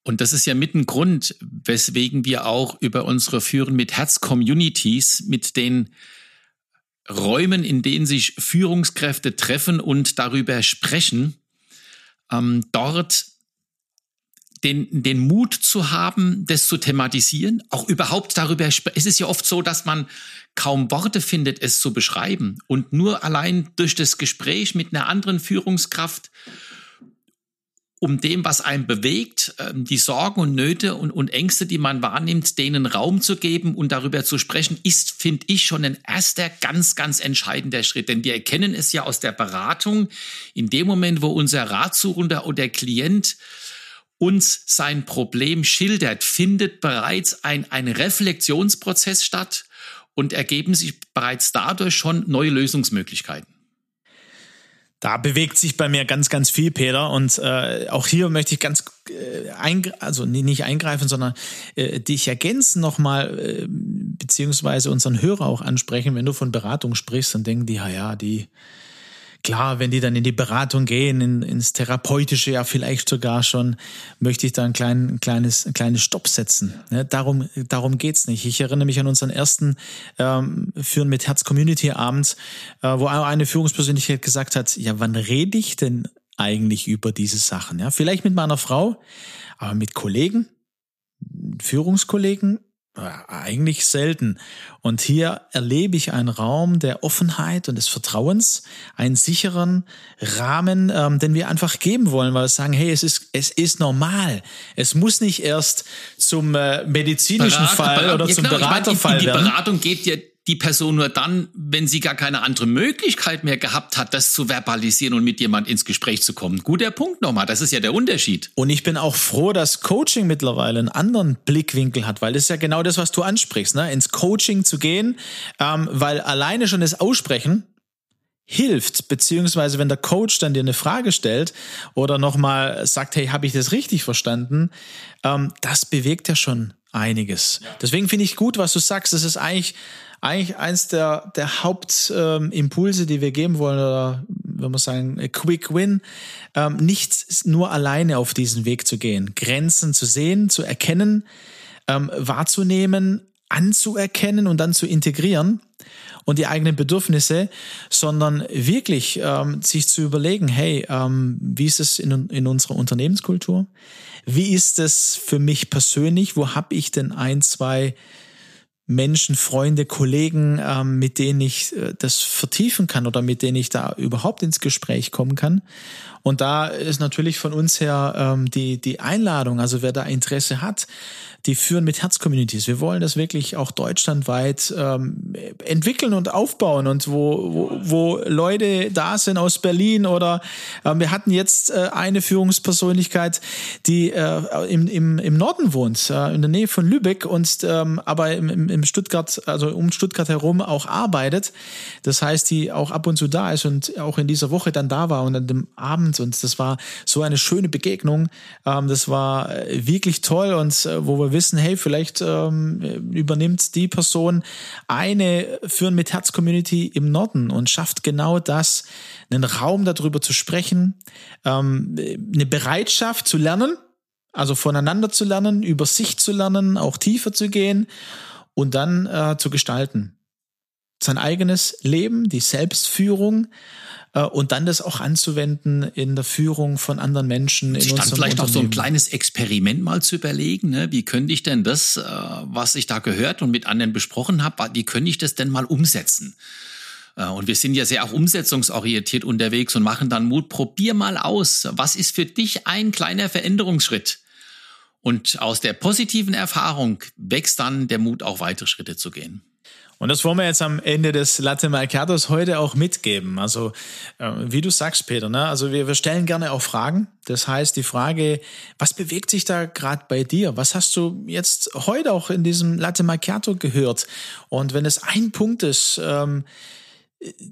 Und das ist ja mit ein Grund, weswegen wir auch über unsere Führen mit Herz-Communities, mit den Räumen, in denen sich Führungskräfte treffen und darüber sprechen, ähm, dort den, den Mut zu haben, das zu thematisieren, auch überhaupt darüber, es ist ja oft so, dass man kaum Worte findet, es zu beschreiben und nur allein durch das Gespräch mit einer anderen Führungskraft um dem, was einen bewegt, ähm, die Sorgen und Nöte und, und Ängste, die man wahrnimmt, denen Raum zu geben und darüber zu sprechen, ist, finde ich, schon ein erster ganz, ganz entscheidender Schritt. Denn wir erkennen es ja aus der Beratung, in dem Moment, wo unser Ratsuchender oder Klient uns sein Problem schildert, findet bereits ein, ein Reflexionsprozess statt und ergeben sich bereits dadurch schon neue Lösungsmöglichkeiten. Da bewegt sich bei mir ganz, ganz viel, Peter. Und äh, auch hier möchte ich ganz, äh, eingre also nicht eingreifen, sondern äh, dich ergänzen nochmal, äh, beziehungsweise unseren Hörer auch ansprechen. Wenn du von Beratung sprichst, dann denken die, ja, ja, die Klar, wenn die dann in die Beratung gehen, in, ins Therapeutische, ja vielleicht sogar schon, möchte ich da ein, klein, ein kleines, ein kleines Stopp setzen. Ne? Darum, darum geht's nicht. Ich erinnere mich an unseren ersten ähm, Führen mit Herz Community Abend, äh, wo eine Führungspersönlichkeit gesagt hat, ja, wann rede ich denn eigentlich über diese Sachen? Ja, vielleicht mit meiner Frau, aber mit Kollegen, Führungskollegen eigentlich selten. Und hier erlebe ich einen Raum der Offenheit und des Vertrauens, einen sicheren Rahmen, ähm, den wir einfach geben wollen, weil wir sagen, hey, es ist, es ist normal. Es muss nicht erst zum äh, medizinischen Berater, Fall oder ja, zum klar, Beraterfall ich meine, die, die Beratung geht ja die Person nur dann, wenn sie gar keine andere Möglichkeit mehr gehabt hat, das zu verbalisieren und mit jemand ins Gespräch zu kommen. Guter Punkt nochmal, das ist ja der Unterschied. Und ich bin auch froh, dass Coaching mittlerweile einen anderen Blickwinkel hat, weil das ist ja genau das, was du ansprichst, ne? ins Coaching zu gehen, ähm, weil alleine schon das Aussprechen hilft, beziehungsweise wenn der Coach dann dir eine Frage stellt oder nochmal sagt, hey, habe ich das richtig verstanden, ähm, das bewegt ja schon einiges. Deswegen finde ich gut, was du sagst. Das ist eigentlich eigentlich eins der, der Hauptimpulse, ähm, die wir geben wollen, oder wenn wir sagen, a quick win, ähm, nicht nur alleine auf diesen Weg zu gehen, Grenzen zu sehen, zu erkennen, ähm, wahrzunehmen, anzuerkennen und dann zu integrieren und die eigenen Bedürfnisse, sondern wirklich ähm, sich zu überlegen, hey, ähm, wie ist es in, in unserer Unternehmenskultur? Wie ist es für mich persönlich? Wo habe ich denn ein, zwei Menschen, Freunde, Kollegen, ähm, mit denen ich äh, das vertiefen kann oder mit denen ich da überhaupt ins Gespräch kommen kann. Und da ist natürlich von uns her ähm, die, die Einladung, also wer da Interesse hat, die führen mit Herz-Communities. Wir wollen das wirklich auch deutschlandweit ähm, entwickeln und aufbauen und wo, wo, wo Leute da sind aus Berlin oder äh, wir hatten jetzt äh, eine Führungspersönlichkeit, die äh, im, im, im Norden wohnt, äh, in der Nähe von Lübeck und ähm, aber im, im im Stuttgart, also um Stuttgart herum auch arbeitet. Das heißt, die auch ab und zu da ist und auch in dieser Woche dann da war und an dem Abend. Und das war so eine schöne Begegnung. Ähm, das war äh, wirklich toll und äh, wo wir wissen, hey, vielleicht ähm, übernimmt die Person eine Führen mit Herz Community im Norden und schafft genau das, einen Raum darüber zu sprechen, ähm, eine Bereitschaft zu lernen, also voneinander zu lernen, über sich zu lernen, auch tiefer zu gehen und dann äh, zu gestalten. Sein eigenes Leben, die Selbstführung äh, und dann das auch anzuwenden in der Führung von anderen Menschen. In Stand vielleicht auch so ein kleines Experiment mal zu überlegen, ne? wie könnte ich denn das, äh, was ich da gehört und mit anderen besprochen habe, wie könnte ich das denn mal umsetzen? Äh, und wir sind ja sehr auch umsetzungsorientiert unterwegs und machen dann Mut. Probier mal aus. Was ist für dich ein kleiner Veränderungsschritt? Und aus der positiven Erfahrung wächst dann der Mut, auch weitere Schritte zu gehen. Und das wollen wir jetzt am Ende des Latte Macchiatos heute auch mitgeben. Also, äh, wie du sagst, Peter, ne? also wir, wir stellen gerne auch Fragen. Das heißt, die Frage, was bewegt sich da gerade bei dir? Was hast du jetzt heute auch in diesem Latte Macchiato gehört? Und wenn es ein Punkt ist, ähm,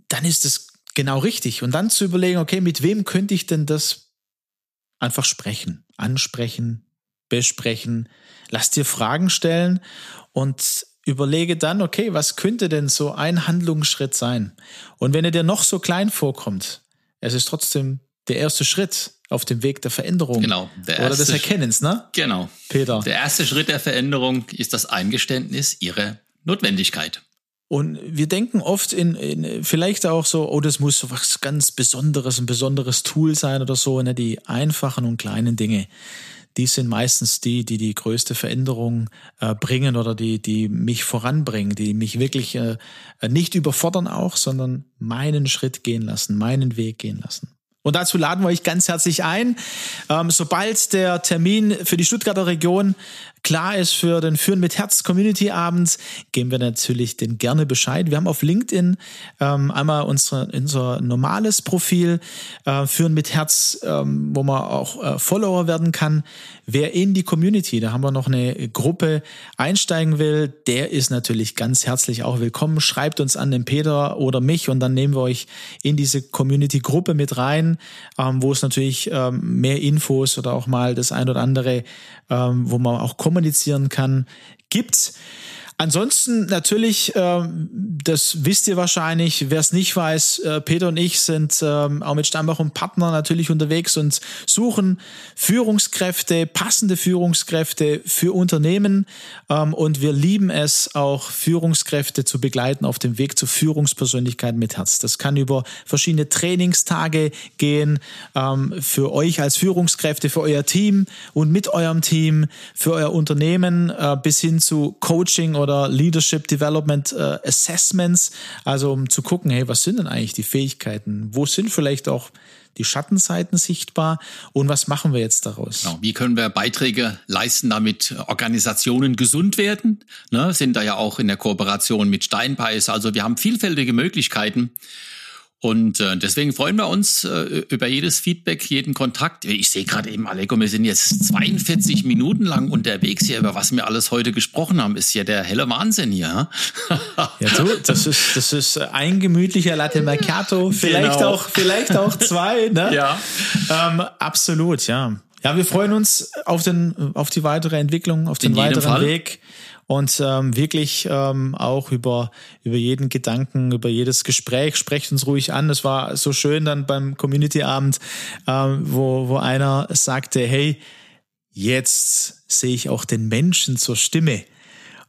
dann ist es genau richtig. Und dann zu überlegen, okay, mit wem könnte ich denn das einfach sprechen, ansprechen, besprechen? Lass dir Fragen stellen und überlege dann, okay, was könnte denn so ein Handlungsschritt sein? Und wenn er dir noch so klein vorkommt, es ist trotzdem der erste Schritt auf dem Weg der Veränderung. Genau. Der oder des Erkennens, ne? Genau. Peter. Der erste Schritt der Veränderung ist das Eingeständnis ihrer Notwendigkeit. Und wir denken oft in, in vielleicht auch so, oh, das muss so was ganz Besonderes, ein besonderes Tool sein oder so, ne? Die einfachen und kleinen Dinge die sind meistens die, die die größte Veränderung äh, bringen oder die, die mich voranbringen, die mich wirklich äh, nicht überfordern auch, sondern meinen Schritt gehen lassen, meinen Weg gehen lassen. Und dazu laden wir euch ganz herzlich ein. Ähm, sobald der Termin für die Stuttgarter Region klar ist für den Führen mit Herz Community Abend, geben wir natürlich den gerne Bescheid. Wir haben auf LinkedIn ähm, einmal unsere, unser normales Profil äh, Führen mit Herz, ähm, wo man auch äh, Follower werden kann. Wer in die Community, da haben wir noch eine Gruppe einsteigen will, der ist natürlich ganz herzlich auch willkommen. Schreibt uns an den Peter oder mich und dann nehmen wir euch in diese Community-Gruppe mit rein, ähm, wo es natürlich ähm, mehr Infos oder auch mal das ein oder andere, ähm, wo man auch kommunizieren kann, gibt. Ansonsten natürlich, äh, das wisst ihr wahrscheinlich, wer es nicht weiß, äh, Peter und ich sind äh, auch mit Steinbach und Partner natürlich unterwegs und suchen Führungskräfte, passende Führungskräfte für Unternehmen. Ähm, und wir lieben es auch, Führungskräfte zu begleiten auf dem Weg zur Führungspersönlichkeit mit Herz. Das kann über verschiedene Trainingstage gehen, ähm, für euch als Führungskräfte, für euer Team und mit eurem Team, für euer Unternehmen äh, bis hin zu Coaching oder oder Leadership Development äh, Assessments, also um zu gucken, hey, was sind denn eigentlich die Fähigkeiten? Wo sind vielleicht auch die Schattenseiten sichtbar und was machen wir jetzt daraus? Genau. Wie können wir Beiträge leisten, damit Organisationen gesund werden? Ne, sind da ja auch in der Kooperation mit Steinbeiß. Also wir haben vielfältige Möglichkeiten. Und äh, deswegen freuen wir uns äh, über jedes Feedback, jeden Kontakt. Ich sehe gerade eben, Aleko, wir sind jetzt 42 Minuten lang unterwegs hier, über was wir alles heute gesprochen haben. Ist ja der helle Wahnsinn hier. ja, du, das ist, das ist ein gemütlicher Latte Macchiato, vielleicht genau. auch, vielleicht auch zwei, ne? Ja. Ähm, absolut, ja. Ja, wir freuen uns auf den, auf die weitere Entwicklung, auf den weiteren Fall. Weg und ähm, wirklich ähm, auch über, über jeden Gedanken, über jedes Gespräch, sprecht uns ruhig an. Es war so schön dann beim Community-Abend, ähm, wo, wo einer sagte, hey, jetzt sehe ich auch den Menschen zur Stimme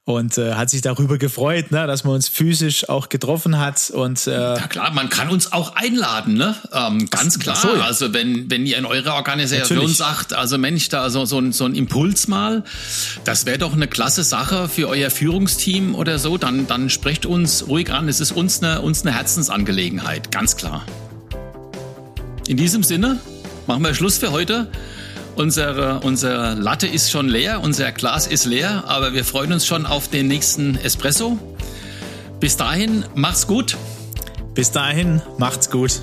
und äh, hat sich darüber gefreut, ne, dass man uns physisch auch getroffen hat und äh, ja klar, man kann uns auch einladen, ne? Ähm, ganz klar. So, ja. Also wenn wenn ihr in eurer Organisation Natürlich. sagt, also Mensch, da so so ein, so ein Impuls mal, das wäre doch eine klasse Sache für euer Führungsteam oder so, dann dann sprecht uns ruhig an. Es ist uns eine uns eine Herzensangelegenheit, ganz klar. In diesem Sinne machen wir Schluss für heute. Unsere, unsere Latte ist schon leer, unser Glas ist leer, aber wir freuen uns schon auf den nächsten Espresso. Bis dahin, macht's gut. Bis dahin, macht's gut.